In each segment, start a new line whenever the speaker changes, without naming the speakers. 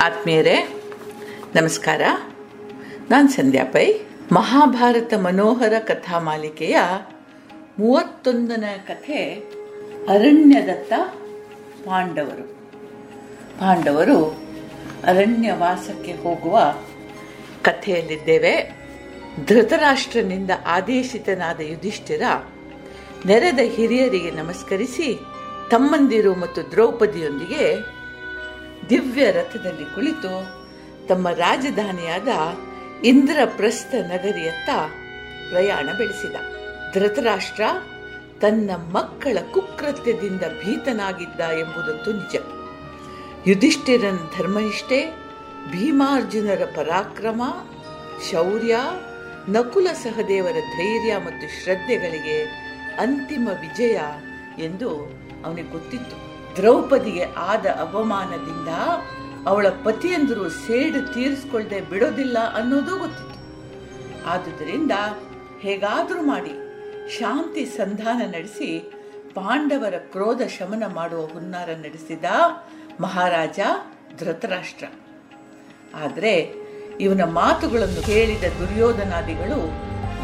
ಆತ್ಮೀಯರೇ, ನಮಸ್ಕಾರ. ನಾನು ಸಂಧ್ಯಾ ಪೈ, ಮಹಾಭಾರತ ಮನೋಹರ ಕಥಾ ಮಾಲಿಕೆಯ ಮೂವತ್ತೊಂದನೇ ಕಥೆ ಅರಣ್ಯದತ್ತ ಪಾಂಡವರು. ಪಾಂಡವರು ಅರಣ್ಯವಾಸಕ್ಕೆ ಹೋಗುವ ಕಥೆಯಲ್ಲಿದ್ದೇವೆ. ಧೃತರಾಷ್ಟ್ರನಿಂದ ಆದೇಶಿತನಾದ ಯುಧಿಷ್ಠಿರ ನೆರೆದ ಹಿರಿಯರಿಗೆ ನಮಸ್ಕರಿಸಿ, ತಮ್ಮಂದಿರು ಮತ್ತು ದ್ರೌಪದಿಯೊಂದಿಗೆ ದಿವ್ಯ ರಥದಲ್ಲಿ ಕುಳಿತು ತಮ್ಮ ರಾಜಧಾನಿಯಾದ ಇಂದ್ರಪ್ರಸ್ಥ ನಗರಿಯತ್ತ ಪ್ರಯಾಣ ಬೆಳೆಸಿದ. ಧೃತರಾಷ್ಟ್ರ ತನ್ನ ಮಕ್ಕಳ ಕುಕೃತ್ಯದಿಂದ ಭೀತನಾಗಿದ್ದ ಎಂಬುದಂತೂ ನಿಜ. ಯುಧಿಷ್ಠಿರನ ಧರ್ಮನಿಷ್ಠೆ, ಭೀಮಾರ್ಜುನರ ಪರಾಕ್ರಮ, ಶೌರ್ಯ, ನಕುಲ ಸಹದೇವರ ಧೈರ್ಯ ಮತ್ತು ಶ್ರದ್ಧೆಗಳಿಗೆ ಅಂತಿಮ ವಿಜಯ ಎಂದು ಅವನಿಗೆ ಗೊತ್ತಿತ್ತು. ದ್ರೌಪದಿಗೆ ಆದ ಅವಮಾನದಿಂದ ಅವಳ ಪತಿಯಂದರು ಸೇಡು ತೀರಿಸ್ಕೊಳ್ಳದೆ ಬಿಡೋದಿಲ್ಲ ಅನ್ನೋದು ಗೊತ್ತಿತ್ತು. ಆದುದರಿಂದ ಹೇಗಾದರೂ ಮಾಡಿ ಶಾಂತಿ ಸಂಧಾನ ನಡೆಸಿ ಪಾಂಡವರ ಕ್ರೋಧ ಶಮನ ಮಾಡುವ ಹುನ್ನಾರ ನಡೆಸಿದ ಮಹಾರಾಜ ಧೃತರಾಷ್ಟ್ರ. ಆದರೆ ಇವನ ಮಾತುಗಳನ್ನು ಕೇಳಿದ ದುರ್ಯೋಧನಾದಿಗಳು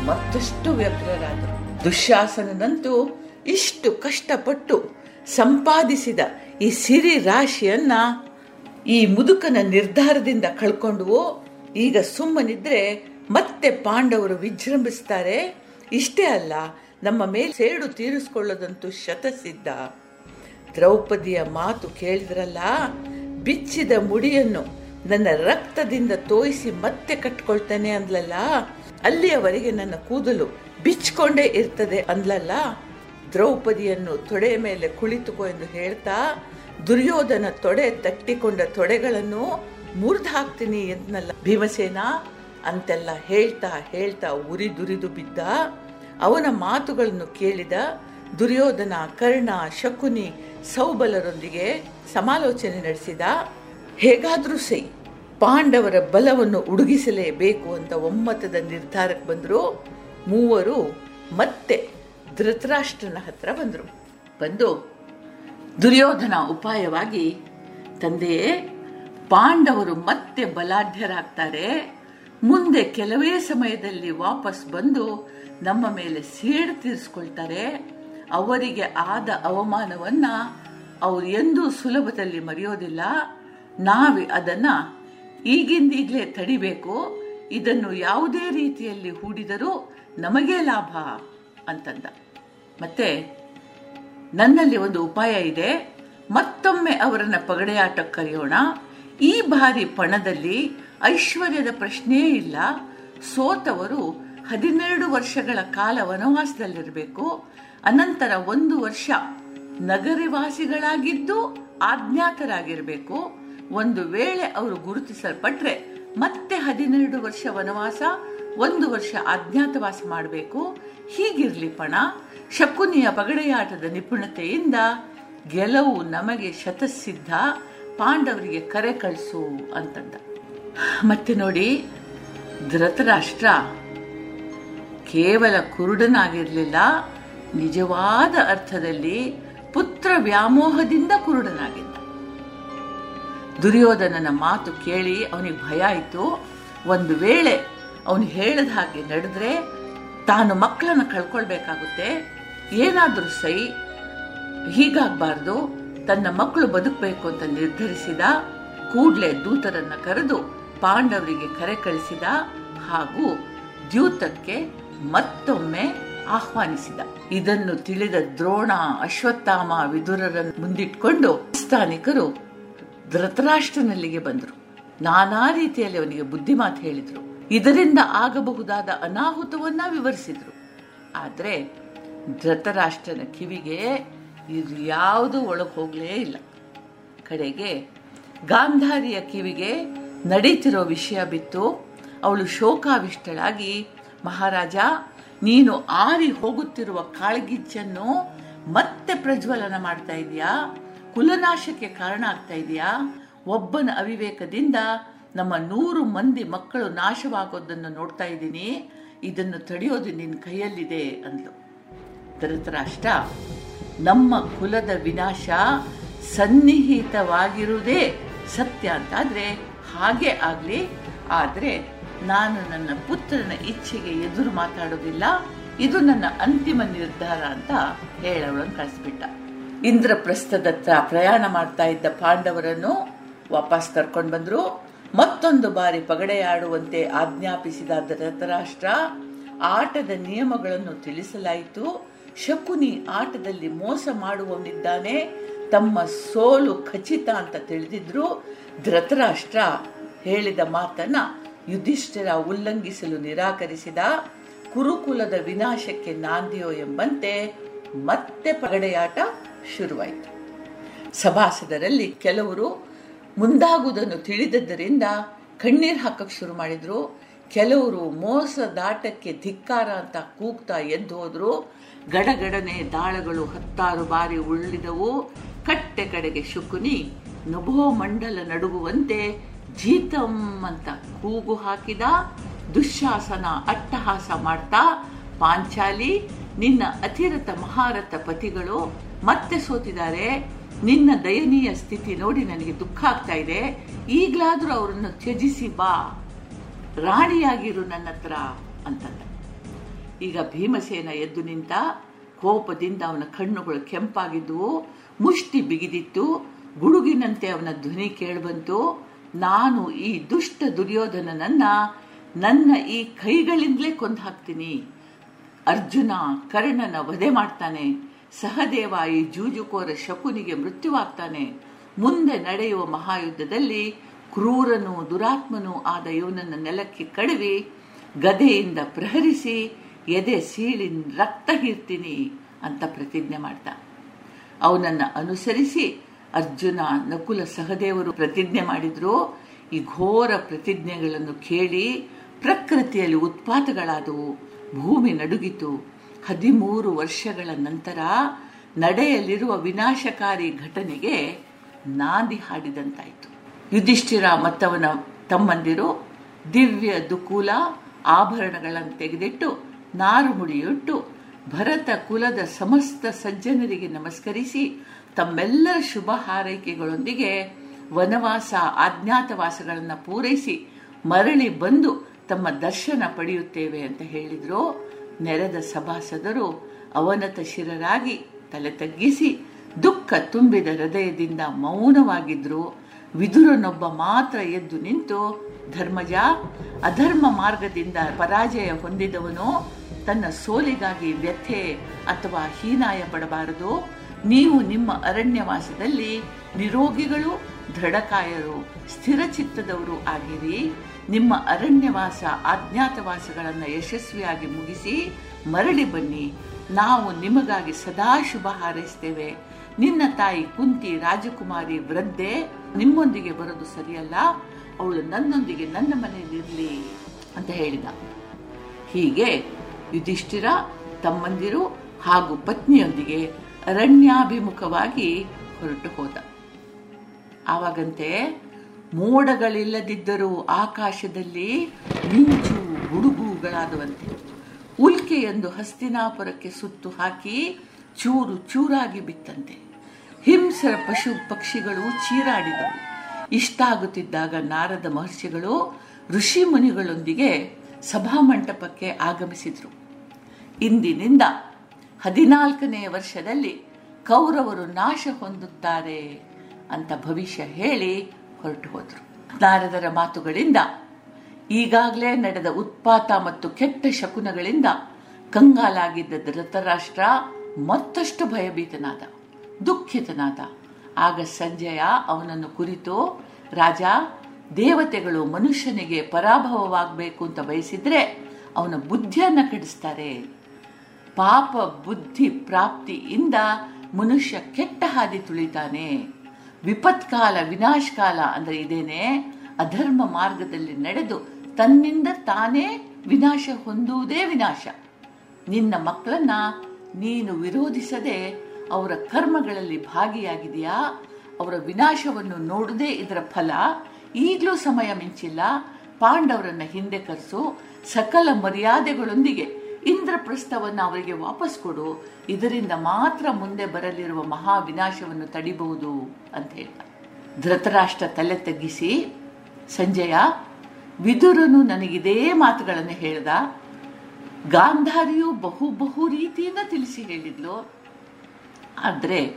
ಮತ್ತಷ್ಟು ವ್ಯಗ್ರರಾದರು. ದುಶ್ಯಾಸನನಂತೂ ಇಷ್ಟು ಕಷ್ಟಪಟ್ಟು ಸಂಪಾದಿಸಿದ ಈ ಸಿರಿ ರಾಶಿಯನ್ನ ಈ ಮುದುಕನ ನಿರ್ಧಾರದಿಂದ ಕಳ್ಕೊಂಡು ಈಗ ಸುಮ್ಮನಿದ್ರೆ ಮತ್ತೆ ಪಾಂಡವರು ವಿಜೃಂಭಿಸ್ತಾರೆ. ಇಷ್ಟೇ ಅಲ್ಲ, ನಮ್ಮ ಮೇಲೆ ಸೇಡು ತೀರಿಸ್ಕೊಳ್ಳೋದಂತೂ ಶತಸಿದ್ಧ. ದ್ರೌಪದಿಯ ಮಾತು ಕೇಳಿದ್ರಲ್ಲ, ಬಿಚ್ಚಿದ ಮುಡಿಯನ್ನು ನನ್ನ ರಕ್ತದಿಂದ ತೋಯಿಸಿ ಮತ್ತೆ ಕಟ್ಕೊಳ್ತೇನೆ ಅಂದ್ಲಲ್ಲ, ಅಲ್ಲಿಯವರೆಗೆ ನನ್ನ ಕೂದಲು ಬಿಚ್ಕೊಂಡೇ ಇರ್ತದೆ ಅಂದ್ಲಲ್ಲ ದ್ರೌಪದಿಯನ್ನು ತೊಡೆ ಮೇಲೆ ಕುಳಿತುಕೋ ಎಂದು ಹೇಳ್ತಾ, ದುರ್ಯೋಧನ ತೊಡೆ ತಟ್ಟಿಕೊಂಡ ತೊಡೆಗಳನ್ನು ಮುರಿದು ಹಾಕ್ತೀನಿ ಎಂದ್ನಲ್ಲ ಭೀಮಸೇನ? ಅಂತೆಲ್ಲ ಹೇಳ್ತಾ ಹೇಳ್ತಾ ಉರಿದುರಿದು ಬಿದ್ದ. ಅವನ ಮಾತುಗಳನ್ನು ಕೇಳಿದ ದುರ್ಯೋಧನ, ಕರ್ಣ, ಶಕುನಿ ಸೌಬಲರೊಂದಿಗೆ ಸಮಾಲೋಚನೆ ನಡೆಸಿದ, ಹೇಗಾದರೂ ಸೈ, ಪಾಂಡವರ ಬಲವನ್ನು ಉಡುಗಿಸಲೇಬೇಕು ಅಂತ ಒಮ್ಮತದ ನಿರ್ಧಾರಕ್ಕೆ ಬಂದರು ಮೂವರು ಮತ್ತೆ ಧೃತರಾಷ್ಟ್ರನ ಹತ್ರ ಬಂದರು. ಬಂದು ದುರ್ಯೋಧನ ಉಪಾಯವಾಗಿ ತಂದೆಯೇ ಪಾಂಡವರು ಮತ್ತೆ ಬಲಾಢ್ಯರಾಗ್ತಾರೆ. ಮುಂದೆ ಕೆಲವೇ ಸಮಯದಲ್ಲಿ ವಾಪಸ್ ಬಂದು ನಮ್ಮ ಮೇಲೆ ಸೇಡು ತೀರಿಸ್ಕೊಳ್ತಾರೆ. ಅವರಿಗೆ ಆದ ಅವಮಾನವನ್ನ ಅವರು ಎಂದೂ ಸುಲಭದಲ್ಲಿ ಮರೆಯೋದಿಲ್ಲ. ನಾವೇ ಅದನ್ನ ಈಗಿಂದೀಗಲೇ ತಡಿಬೇಕು. ಇದನ್ನು ಯಾವುದೇ ರೀತಿಯಲ್ಲಿ ಹೂಡಿದರೂ ನಮಗೇ ಲಾಭ ಅಂತಂದ. ಮತ್ತೆ, ನನ್ನಲ್ಲಿ ಒಂದು ಉಪಾಯ ಇದೆ. ಮತ್ತೊಮ್ಮೆ ಅವರನ್ನ ಪಗಡೆಯಾಟ ಕರೆಯೋಣ. ಈ ಬಾರಿ ಪಣದಲ್ಲಿ ಐಶ್ವರ್ಯದ ಪ್ರಶ್ನೆಯೇ ಇಲ್ಲ. ಸೋತವರು ಹದಿನೆರಡು ವರ್ಷಗಳ ಕಾಲ ವನವಾಸದಲ್ಲಿರಬೇಕು. ಅನಂತರ ಒಂದು ವರ್ಷ ನಗರವಾಸಿಗಳಾಗಿದ್ದು ಆಜ್ಞಾತರಾಗಿರಬೇಕು. ಒಂದು ವೇಳೆ ಅವರು ಗುರುತಿಸಲ್ಪಟ್ರೆ ಮತ್ತೆ ಹದಿನೆರಡು ವರ್ಷ ವನವಾಸ ಒಂದು ವರ್ಷ ಅಜ್ಞಾತವಾಸ ಮಾಡಬೇಕು. ಹೀಗಿರ್ಲಿ ಪಣ, ಶಕುನಿಯ ಪಗಡೆಯಾಟದ ನಿಪುಣತೆಯಿಂದ ಗೆಲುವು ನಮಗೆ ಶತಸಿದ್ಧ, ಪಾಂಡವರಿಗೆ ಕರೆ ಕಳಿಸು ಅಂತಂದ. ಮತ್ತೆ ನೋಡಿ, ಧೃತರಾಷ್ಟ್ರ ಕೇವಲ ಕುರುಡನಾಗಿರಲಿಲ್ಲ, ನಿಜವಾದ ಅರ್ಥದಲ್ಲಿ ಪುತ್ರ ವ್ಯಾಮೋಹದಿಂದ ಕುರುಡನಾಗಿದ್ದ. ದುರ್ಯೋಧನನ ಮಾತು ಕೇಳಿ ಅವನಿಗೆ ಭಯ ಆಯಿತು. ಒಂದು ವೇಳೆ ಅವನು ಹೇಳಿದ ಹಾಗೆ ನಡೆದ್ರೆ ತಾನು ಮಕ್ಕಳನ್ನ ಕಳ್ಕೊಳ್ಬೇಕಾಗುತ್ತೆ. ಏನಾದರೂ ಸೈ, ಹೀಗಾಗಬಾರ್ದು. ತನ್ನ ಮಕ್ಕಳು ಬದುಕಬೇಕು ಅಂತ ನಿರ್ಧರಿಸಿದ ಕೂಡ್ಲೆ ದೂತರನ್ನ ಕರೆದು ಪಾಂಡವರಿಗೆ ಕರೆ ಕಳಿಸಿದ ಹಾಗೂ ದ್ಯೂತಕ್ಕೆ ಮತ್ತೊಮ್ಮೆ ಆಹ್ವಾನಿಸಿದ. ಇದನ್ನು ತಿಳಿದ ದ್ರೋಣ ಅಶ್ವತ್ಥಾಮ ವಿದುರರನ್ನು ಮುಂದಿಟ್ಕೊಂಡು ಸ್ಥಾನಿಕರು ಧೃತರಾಷ್ಟ್ರನಲ್ಲಿಗೆ ಬಂದರು. ನಾನಾ ರೀತಿಯಲ್ಲಿ ಅವನಿಗೆ ಬುದ್ಧಿಮಾತು ಹೇಳಿದ್ರು. ಇದರಿಂದ ಆಗಬಹುದಾದ ಅನಾಹುತವನ್ನ ವಿವರಿಸಿದ್ರು. ಆದರೆ ಧೃತರಾಷ್ಟ್ರನ ಕಿವಿಗೆ ಇದು ಯಾವುದು ಒಳಗೆ ಹೋಗಲೇ ಇಲ್ಲ. ಕಡೆಗೆ ಗಾಂಧಾರಿಯ ಕಿವಿಗೆ ನಡೀತಿರೋ ವಿಷಯ ಬಿತ್ತು. ಅವಳು ಶೋಕಾವಿಷ್ಟಳಾಗಿ, ಮಹಾರಾಜ, ನೀನು ಆರಿ ಹೋಗುತ್ತಿರುವ ಕಾಳ್ಗಿಚ್ಚನ್ನು ಮತ್ತೆ ಪ್ರಜ್ವಲನ ಮಾಡ್ತಾ ಇದೆಯಾ? ಕುಲನಾಶಕ್ಕೆ ಕಾರಣ ಆಗ್ತಾ ಇದೆಯಾ? ಒಬ್ಬನ ಅವಿವೇಕದಿಂದ ನಮ್ಮ ನೂರು ಮಂದಿ ಮಕ್ಕಳು ನಾಶವಾಗೋದನ್ನು ನೋಡ್ತಾ ಇದ್ದೀನಿ. ಇದನ್ನು ತಡೆಯೋದು ನಿನ್ನ ಕೈಯಲ್ಲಿದೆ ಅಂದ್ಲು. ಧೃತರಾಷ್ಟ್ರ, ನಮ್ಮ ಕುಲದ ವಿನಾಶ ಸನ್ನಿಹಿತವಾಗಿರುವುದೇ ಸತ್ಯ ಅಂತಾದರೆ ಹಾಗೆ ಆಗಲಿ. ಆದರೆ ನಾನು ನನ್ನ ಪುತ್ರನ ಇಚ್ಛೆಗೆ ಎದುರು ಮಾತಾಡೋದಿಲ್ಲ. ಇದು ನನ್ನ ಅಂತಿಮ ನಿರ್ಧಾರ ಅಂತ ಹೇಳವಳನ್ನು ಕಳಿಸ್ಬಿಟ್ಟ. ಇಂದ್ರಪ್ರಸ್ಥದತ್ತ ಪ್ರಯಾಣ ಮಾಡ್ತಾ ಇದ್ದ ಪಾಂಡವರನ್ನು ವಾಪಸ್ ಕರ್ಕೊಂಡು ಬಂದ್ರು. ಮತ್ತೊಂದು ಬಾರಿ ಪಗಡೆಯಾಡುವಂತೆ ಆಜ್ಞಾಪಿಸಿದ ಧೃತರಾಷ್ಟ್ರ, ಆಟದ ನಿಯಮಗಳನ್ನು ತಿಳಿಸಲಾಯಿತು. ಶಕುನಿ ಆಟದಲ್ಲಿ ಮೋಸ ಮಾಡುವವನಿದ್ದಾನೆ ತಮ್ಮ ಸೋಲು ಖಚಿತ ಅಂತ ತಿಳಿದಿದ್ರು ಧೃತರಾಷ್ಟ್ರ. ಹೇಳಿದ ಮಾತನ್ನ ಯುಧಿಷ್ಠಿರ ಉಲ್ಲಂಘಿಸಲು ನಿರಾಕರಿಸಿದ, ಕುರುಕುಲದ ವಿನಾಶಕ್ಕೆ ನಾಂದಿಯೋ ಎಂಬಂತೆ ಮತ್ತೆ ಪಗಡೆಯಾಟ ಶುರುವಾಯಿತು. ಸಭಾಸದರಲ್ಲಿ ಕೆಲವರು ಮುಂದಾಗುವುದನ್ನು ತಿಳಿದದ್ದರಿಂದ ಕಣ್ಣೀರು ಹಾಕಕ್ಕೆ ಶುರು ಮಾಡಿದರು. ಕೆಲವರು ಮೋಸದಾಟಕ್ಕೆ ಧಿಕ್ಕಾರ ಅಂತ ಕೂಗ್ತಾ ಎದ್ದು ಹೋದರು. ಗಡಗಡನೆ ದಾಳಗಳು ಹತ್ತಾರು ಬಾರಿ ಉರುಳಿದವು. ಕಟ್ಟೆ ಕಡೆಗೆ ಶುಕುನಿ, ನಭೋ ಮಂಡಲ ನಡುಗುವಂತೆ ಜೀತಂ ಅಂತ ಕೂಗು ಹಾಕಿದ. ದುಶ್ಯಾಸನ ಅಟ್ಟಹಾಸ ಮಾಡ್ತಾ, ಪಾಂಚಾಲಿ, ನಿನ್ನ ಅತಿರಥ ಮಹಾರಥ ಪತಿಗಳು ಮತ್ತೆ ಸೋತಿದ್ದಾರೆ. ನಿನ್ನ ದಯನೀಯ ಸ್ಥಿತಿ ನೋಡಿ ನನಗೆ ದುಃಖ ಆಗ್ತಾ ಇದೆ. ಈಗಲಾದರೂ ಅವರನ್ನು ತ್ಯಜಿಸಿ ಬಾ. ರಾಣಿಯಾಗಿರು ನನ್ನ ಹತ್ರ ಅಂತಂದ. ಈಗ ಭೀಮಸೇನ ಎದ್ದು ನಿಂತ ಕೋಪದಿಂದ ಅವನ ಕಣ್ಣುಗಳು ಕೆಂಪಾಗಿದ್ದವು ಮುಷ್ಟಿ ಬಿಗಿದಿತ್ತು. ಗುಡುಗಿನಂತೆ ಅವನ ಧ್ವನಿ ಕೇಳಿಬಂತು. ನಾನು ಈ ದುಷ್ಟ ದುರ್ಯೋಧನನನ್ನ ನನ್ನ ಈ ಕೈಗಳಿಂದಲೇ ಕೊಂದು ಹಾಕ್ತೀನಿ. ಅರ್ಜುನ ಕರ್ಣನ ವಧೆ ಮಾಡ್ತಾನೆ. ಸಹದೇವ ಈ ಜೂಜುಕೋರ ಶಕುನಿಗೆ ಮೃತ್ಯುವಾಗ್ತಾನೆ. ಮುಂದೆ ನಡೆಯುವ ಮಹಾಯುದ್ಧದಲ್ಲಿ ಕ್ರೂರನು ದುರಾತ್ಮನೂ ಆದ ಇವನನ್ನು ನೆಲಕ್ಕೆ ಕಡವಿ, ಗದೆಯಿಂದ ಪ್ರಹರಿಸಿ, ಎದೆ ಸೀಳಿ ರಕ್ತ ಹೀರ್ತೀನಿ ಅಂತ ಪ್ರತಿಜ್ಞೆ ಮಾಡ್ದ ಅವನನ್ನು ಅನುಸರಿಸಿ ಅರ್ಜುನ ನಕುಲ ಸಹದೇವರು ಪ್ರತಿಜ್ಞೆ ಮಾಡಿದ್ರು. ಈ ಘೋರ ಪ್ರತಿಜ್ಞೆಗಳನ್ನು ಕೇಳಿ ಪ್ರಕೃತಿಯಲ್ಲಿ ಉತ್ಪಾತಗಳಾದವು, ಭೂಮಿ ನಡುಗಿತು ಹದಿಮೂರು ವರ್ಷಗಳ ನಂತರ ನಡೆಯಲಿರುವ ವಿನಾಶಕಾರಿ ಘಟನೆಗೆ ನಾಂದಿ ಹಾಡಿದಂತಾಯಿತು. ಯುಧಿಷ್ಠಿರ ಮತ್ತವನ ತಮ್ಮಂದಿರು ದಿವ್ಯ ದುಕುಲ ಆಭರಣಗಳನ್ನು ತೆಗೆದಿಟ್ಟು ನಾರು ಮುಡಿಯುಟ್ಟು ಭರತ ಕುಲದ ಸಮಸ್ತ ಸಜ್ಜನರಿಗೆ ನಮಸ್ಕರಿಸಿ ತಮ್ಮೆಲ್ಲರ ಶುಭ ಹಾರೈಕೆಗಳೊಂದಿಗೆ ವನವಾಸ ಅಜ್ಞಾತವಾಸಗಳನ್ನು ಪೂರೈಸಿ ಮರಳಿ ಬಂದು ತಮ್ಮ ದರ್ಶನ ಪಡೆಯುತ್ತೇವೆ ಅಂತ ಹೇಳಿದ್ರು. ನೆರೆದ ಸಭಾಸದರು ಅವನತ ಶಿರರಾಗಿ ತಲೆ ತಗ್ಗಿಸಿ ದುಃಖ ತುಂಬಿದ ಹೃದಯದಿಂದ ಮೌನವಾಗಿದ್ರು. ವಿದುರನೊಬ್ಬ ಮಾತ್ರ ಎದ್ದು ನಿಂತು, ಧರ್ಮಜ, ಅಧರ್ಮ ಮಾರ್ಗದಿಂದ ಪರಾಜಯ ಹೊಂದಿದವನು ತನ್ನ ಸೋಲಿಗಾಗಿ ವ್ಯಥೆ ಅಥವಾ ಹೀನಾಯ ಪಡಬಾರದು. ನೀವು ನಿಮ್ಮ ಅರಣ್ಯವಾಸದಲ್ಲಿ ನಿರೋಗಿಗಳು, ದೃಢಕಾಯರು ಸ್ಥಿರಚಿತ್ತದವರು ಆಗಿರಿ. ನಿಮ್ಮ ಅರಣ್ಯವಾಸ ಅಜ್ಞಾತವಾಸಗಳನ್ನು ಯಶಸ್ವಿಯಾಗಿ ಮುಗಿಸಿ ಮರಳಿ ಬನ್ನಿ. ನಾವು ನಿಮಗಾಗಿ ಸದಾ ಶುಭ ಹಾರೈಸ್ತೇವೆ. ನಿನ್ನ ತಾಯಿ ಕುಂತಿ ರಾಜಕುಮಾರಿ ವೃದ್ಧೆ ನಿಮ್ಮೊಂದಿಗೆ ಬರೋದು ಸರಿಯಲ್ಲ. ಅವಳು ನನ್ನೊಂದಿಗೆ ನನ್ನ ಮನೆಯಲ್ಲಿರಲಿ ಅಂತ ಹೇಳಿದ. ಹೀಗೆ ಯುಧಿಷ್ಠಿರ, ತಮ್ಮಂದಿರು ಹಾಗೂ ಪತ್ನಿಯೊಂದಿಗೆ ಅರಣ್ಯಾಭಿಮುಖವಾಗಿ ಹೊರಟು ಹೋದ ಆವಾಗಂತೆ ಮೋಡಗಳಿಲ್ಲದಿದ್ದರೂ ಆಕಾಶದಲ್ಲಿ ಮಿಂಚು ಗುಡುಗುಗಳಾದವಂತೆ. ಉಲ್ಕೆಯೊಂದು ಹಸ್ತಿನಾಪುರಕ್ಕೆ ಸುತ್ತು ಹಾಕಿ ಚೂರು ಚೂರಾಗಿ ಬಿತ್ತಂತೆ. ಹಿಂಸರ ಪಶು ಪಕ್ಷಿಗಳು ಚೀರಾಡಿದವು. ಇಷ್ಟಾಗುತ್ತಿದ್ದಾಗ ನಾರದ ಮಹರ್ಷಿಗಳು ಋಷಿ ಮುನಿಗಳೊಂದಿಗೆ ಸಭಾಮಂಟಪಕ್ಕೆ ಆಗಮಿಸಿದರು. ಇಂದಿನಿಂದ ಹದಿನಾಲ್ಕನೇ ವರ್ಷದಲ್ಲಿ ಕೌರವರು ನಾಶ ಹೊಂದುತ್ತಾರೆ ಅಂತ ಭವಿಷ್ಯ ಹೇಳಿ ಹೊರಟು ಹೋದರು. ನಾರದರ ಮಾತುಗಳಿಂದ, ಈಗಾಗಲೇ ನಡೆದ ಉತ್ಪಾತ ಮತ್ತು ಕೆಟ್ಟ ಶಕುನಗಳಿಂದ ಕಂಗಾಲಾಗಿದ್ದ ಧೃತರಾಷ್ಟ್ರ ಮತ್ತಷ್ಟು ಭಯಭೀತನಾದ, ದುಃಖಿತನಾದ. ಆಗ ಸಂಜಯ ಅವನನ್ನು ಕುರಿತು, ರಾಜ, ದೇವತೆಗಳು ಮನುಷ್ಯನಿಗೆ ಪರಾಭವವಾಗಬೇಕು ಅಂತ ಬಯಸಿದ್ರೆ ಅವನ ಬುದ್ಧಿಯನ್ನು ಕೆಡಿಸ್ತಾರೆ. ಪಾಪ ಬುದ್ಧಿ ಪ್ರಾಪ್ತಿಯಿಂದ ಮನುಷ್ಯ ಕೆಟ್ಟ ಹಾದಿ ತುಳಿತಾನೆ. ವಿಪತ್ಕಾಲ, ವಿನಾಶಕಾಲ ಅಂದ್ರೆ ಇದೇನೆ, ಅಧರ್ಮ ಮಾರ್ಗದಲ್ಲಿ ನಡೆದು ತನ್ನಿಂದ ತಾನೇ ವಿನಾಶ ಹೊಂದುವುದೇ ವಿನಾಶ. ನಿನ್ನ ಮಕ್ಕಳನ್ನ ನೀನು ವಿರೋಧಿಸದೆ ಅವರ ಕರ್ಮಗಳಲ್ಲಿ ಭಾಗಿಯಾಗಿದೆಯಾ? ಅವರ ವಿನಾಶವನ್ನು ನೋಡದೆ ಇದರ ಫಲ ಈಗಲೂ ಸಮಯ ಮಿಂಚಿಲ್ಲ. ಪಾಂಡವರನ್ನ ಹಿಂದೆ ಕರೆಸು, ಸಕಲ ಮರ್ಯಾದೆಗಳೊಂದಿಗೆ ಇಂದ್ರಪ್ರಸ್ಥವನ್ನು ಅವರಿಗೆ ವಾಪಸ್ ಕೊಡು. ಇದರಿಂದ ಮಾತ್ರ ಮುಂದೆ ಬರಲಿರುವ ಮಹಾ ವಿನಾಶವನ್ನು ತಡಿಬಹುದು ಅಂತ ಹೇಳ್ದ ಧೃತರಾಷ್ಟ್ರ ತಲೆ ತಗ್ಗಿಸಿ, ಸಂಜಯ, ವಿದುರನು ನನಗಿದೇ ಮಾತುಗಳನ್ನು ಹೇಳ್ದ. ಗಾಂಧಾರಿಯು ಬಹು ಬಹು ರೀತಿಯಿಂದ ತಿಳಿಸಿ ಹೇಳಿದ್ಲು. ಆದರೆ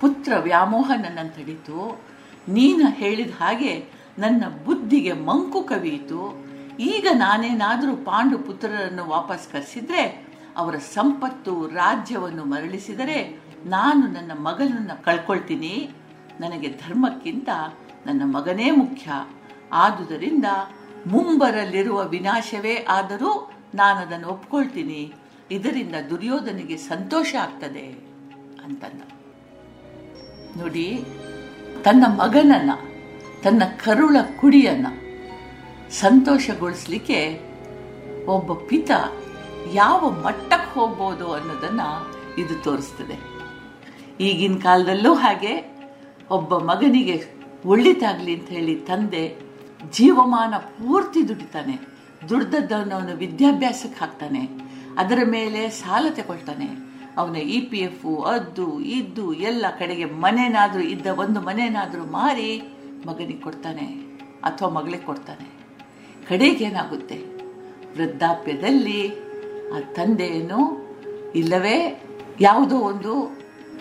ಪುತ್ರ ವ್ಯಾಮೋಹ ನನ್ನನ್ನು ತಡೀತು. ನೀನು ಹೇಳಿದ ಹಾಗೆ ನನ್ನ ಬುದ್ಧಿಗೆ ಮಂಕು ಕವಿಯಿತು. ಈಗ ನಾನೇನಾದರೂ ಪಾಂಡು ಪುತ್ರರನ್ನು ವಾಪಸ್ ಕರೆಸಿದ್ರೆ, ಅವರ ಸಂಪತ್ತು ರಾಜ್ಯವನ್ನು ಮರಳಿಸಿದರೆ ನಾನು ನನ್ನ ಮಗನನ್ನು ಕಳ್ಕೊಳ್ತೀನಿ. ನನಗೆ ಧರ್ಮಕ್ಕಿಂತ ನನ್ನ ಮಗನೇ ಮುಖ್ಯ. ಆದುದರಿಂದ ಮುಂಬರಲಿರುವ ವಿನಾಶವೇ ಆದರೂ ನಾನು ಅದನ್ನು ಒಪ್ಕೊಳ್ತೀನಿ. ಇದರಿಂದ ದುರ್ಯೋಧನಿಗೆ ಸಂತೋಷ ಆಗ್ತದೆ ಅಂತಂದ. ನೋಡಿ, ತನ್ನ ಮಗನನ್ನ, ತನ್ನ ಕರುಳ ಕುಡಿಯನ್ನ ಸಂತೋಷಗೊಳಿಸ್ಲಿಕ್ಕೆ ಒಬ್ಬ ಪಿತ ಯಾವ ಮಟ್ಟಕ್ಕೆ ಹೋಗ್ಬೋದು ಅನ್ನೋದನ್ನು ಇದು ತೋರಿಸ್ತದೆ. ಈಗಿನ ಕಾಲದಲ್ಲೂ ಹಾಗೆ ಒಬ್ಬ ಮಗನಿಗೆ ಒಳ್ಳಿತಾಗಲಿ ಅಂತ ಹೇಳಿ ತಂದೆ ಜೀವಮಾನ ಪೂರ್ತಿ ದುಡಿತಾನೆ. ದುಡ್ದದ್ದನ್ನು ವಿದ್ಯಾಭ್ಯಾಸಕ್ಕೆ ಹಾಕ್ತಾನೆ. ಅದರ ಮೇಲೆ ಸಾಲ ತಗೊಳ್ತಾನೆ. ಅವನ ಇ ಪಿ ಎಫ್, ಅದ್ದು, ಇದ್ದು, ಎಲ್ಲ ಕಡೆಗೆ ಮನೇನಾದರೂ ಇದ್ದ ಒಂದು ಮನೇನಾದರೂ ಮಾರಿ ಮಗನಿಗೆ ಕೊಡ್ತಾನೆ. ಅಥವಾ ಮಗಳಿಗೆ ಕೊಡ್ತಾನೆ. ಕಡೆಗೆ ಏನಾಗುತ್ತೆ? ವೃದ್ಧಾಪ್ಯದಲ್ಲಿ ಆ ತಂದೆಯನ್ನು ಇಲ್ಲವೇ ಯಾವುದೋ ಒಂದು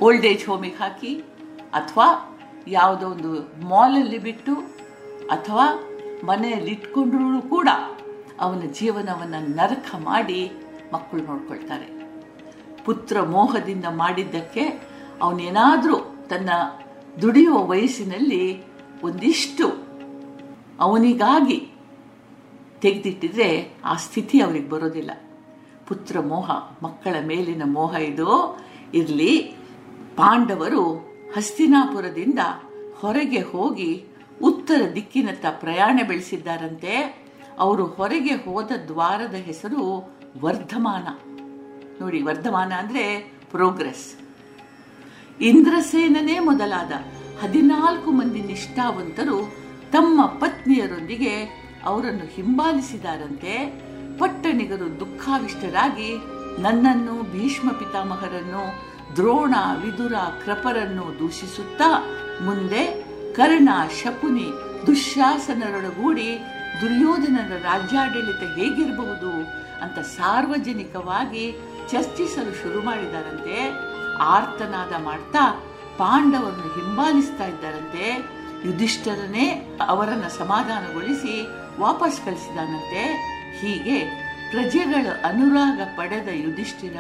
ಓಲ್ಡ್ ಏಜ್ ಹೋಮಿಗೆ ಹಾಕಿ, ಅಥವಾ ಯಾವುದೋ ಒಂದು ಮಾಲಲ್ಲಿ ಬಿಟ್ಟು, ಅಥವಾ ಮನೆಯಲ್ಲಿ ಇಟ್ಕೊಂಡ್ರೂ ಕೂಡ ಅವನ ಜೀವನವನ್ನು ನರಕ ಮಾಡಿ ಮಕ್ಕಳು ನೋಡ್ಕೊಳ್ತಾರೆ. ಪುತ್ರ ಮೋಹದಿಂದ ಮಾಡಿದ್ದಕ್ಕೆ ಅವನೇನಾದರೂ ತನ್ನ ದುಡಿಯುವ ವಯಸ್ಸಿನಲ್ಲಿ ಒಂದಿಷ್ಟು ಅವನಿಗಾಗಿ ತೆಗೆದಿಟ್ಟಿದ್ರೆ ಆ ಸ್ಥಿತಿ ಅವ್ರಿಗೆ ಬರೋದಿಲ್ಲ. ಪುತ್ರ ಮೋಹ, ಮಕ್ಕಳ ಮೇಲಿನ ಮೋಹ ಇದು. ಇರಲಿ, ಪಾಂಡವರು ಹಸ್ತಿನಾಪುರದಿಂದ ಹೊರಗೆ ಹೋಗಿ ಉತ್ತರ ದಿಕ್ಕಿನತ್ತ ಪ್ರಯಾಣ ಬೆಳೆಸಿದ್ದಾರಂತೆ. ಅವರು ಹೊರಗೆ ಹೋದ ದ್ವಾರದ ಹೆಸರು ವರ್ಧಮಾನ. ನೋಡಿ, ವರ್ಧಮಾನ ಅಂದ್ರೆ ಪ್ರೋಗ್ರೆಸ್. ಇಂದ್ರಸೇನನೇ ಮೊದಲಾದ ಹದಿನಾಲ್ಕು ಮಂದಿ ನಿಷ್ಠಾವಂತರು ತಮ್ಮ ಪತ್ನಿಯರೊಂದಿಗೆ ಅವರನ್ನು ಹಿಂಬಾಲಿಸಿದಾರಂತೆ ಪಟ್ಟಣಿಗರು ದುಃಖಾವಿಷ್ಟರಾಗಿ ನನ್ನನ್ನು ಭೀಷ್ಮ ಪಿತಾಮಹರನ್ನು, ದ್ರೋಣ ವಿದುರ ಕೃಪರನ್ನು ದೂಷಿಸುತ್ತಾ ಮುಂದೆ ಕರ್ಣ ಶಕುನಿ ದುಶ್ಯಾಸನರೊಡಗೂಡಿ ದುರ್ಯೋಧನರ ರಾಜ್ಯಾಡಳಿತ ಹೇಗಿರಬಹುದು ಅಂತ ಸಾರ್ವಜನಿಕವಾಗಿ ಚರ್ಚಿಸಲು ಶುರು ಮಾಡಿದಾರಂತೆ, ಆರ್ತನಾದ ಮಾಡ್ತಾ ಪಾಂಡವರನ್ನು ಹಿಂಬಾಲಿಸ್ತಾ ಇದ್ದಾರಂತೆ. ಯುಧಿಷ್ಠರನೇ ಅವರನ್ನು ಸಮಾಧಾನಗೊಳಿಸಿ ವಾಪಸ್ ಕಳಿಸಿದಾನಂತೆ. ಹೀಗೆ ಪ್ರಜೆಗಳ ಅನುರಾಗ ಪಡೆದ ಯುಧಿಷ್ಠಿರ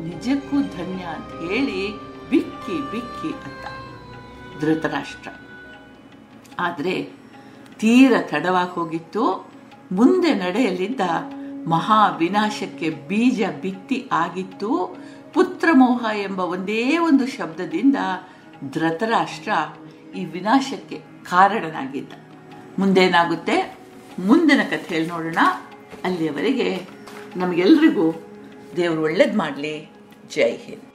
ನಿಜಕ್ಕೂ ಧನ್ಯ ಅಂತ ಹೇಳಿ ಬಿಕ್ಕಿ ಬಿಕ್ಕಿ ಅಂತ. ಧೃತರಾಷ್ಟ್ರ. ಆದರೆ ತೀರ ತಡವಾಗಿ ಹೋಗಿತ್ತು. ಮುಂದೆ ನಡೆಯಲಿದ್ದ ಮಹಾ ವಿನಾಶಕ್ಕೆ ಬೀಜ ಬಿತ್ತಿ ಆಗಿತ್ತು. ಪುತ್ರಮೋಹ ಎಂಬ ಒಂದೇ ಒಂದು ಶಬ್ದದಿಂದ ಧೃತರಾಷ್ಟ್ರ ಈ ವಿನಾಶಕ್ಕೆ ಕಾರಣನಾಗಿದ್ದ. ಮುಂದೇನಾಗುತ್ತೆ? ಮುಂದಿನ ಕಥೆಯಲ್ಲಿ ನೋಡೋಣ. ಅಲ್ಲಿಯವರೆಗೆ ನಮಗೆಲ್ರಿಗೂ ದೇವರು ಒಳ್ಳೇದು ಮಾಡಲಿ. ಜೈ ಹಿಂದ್.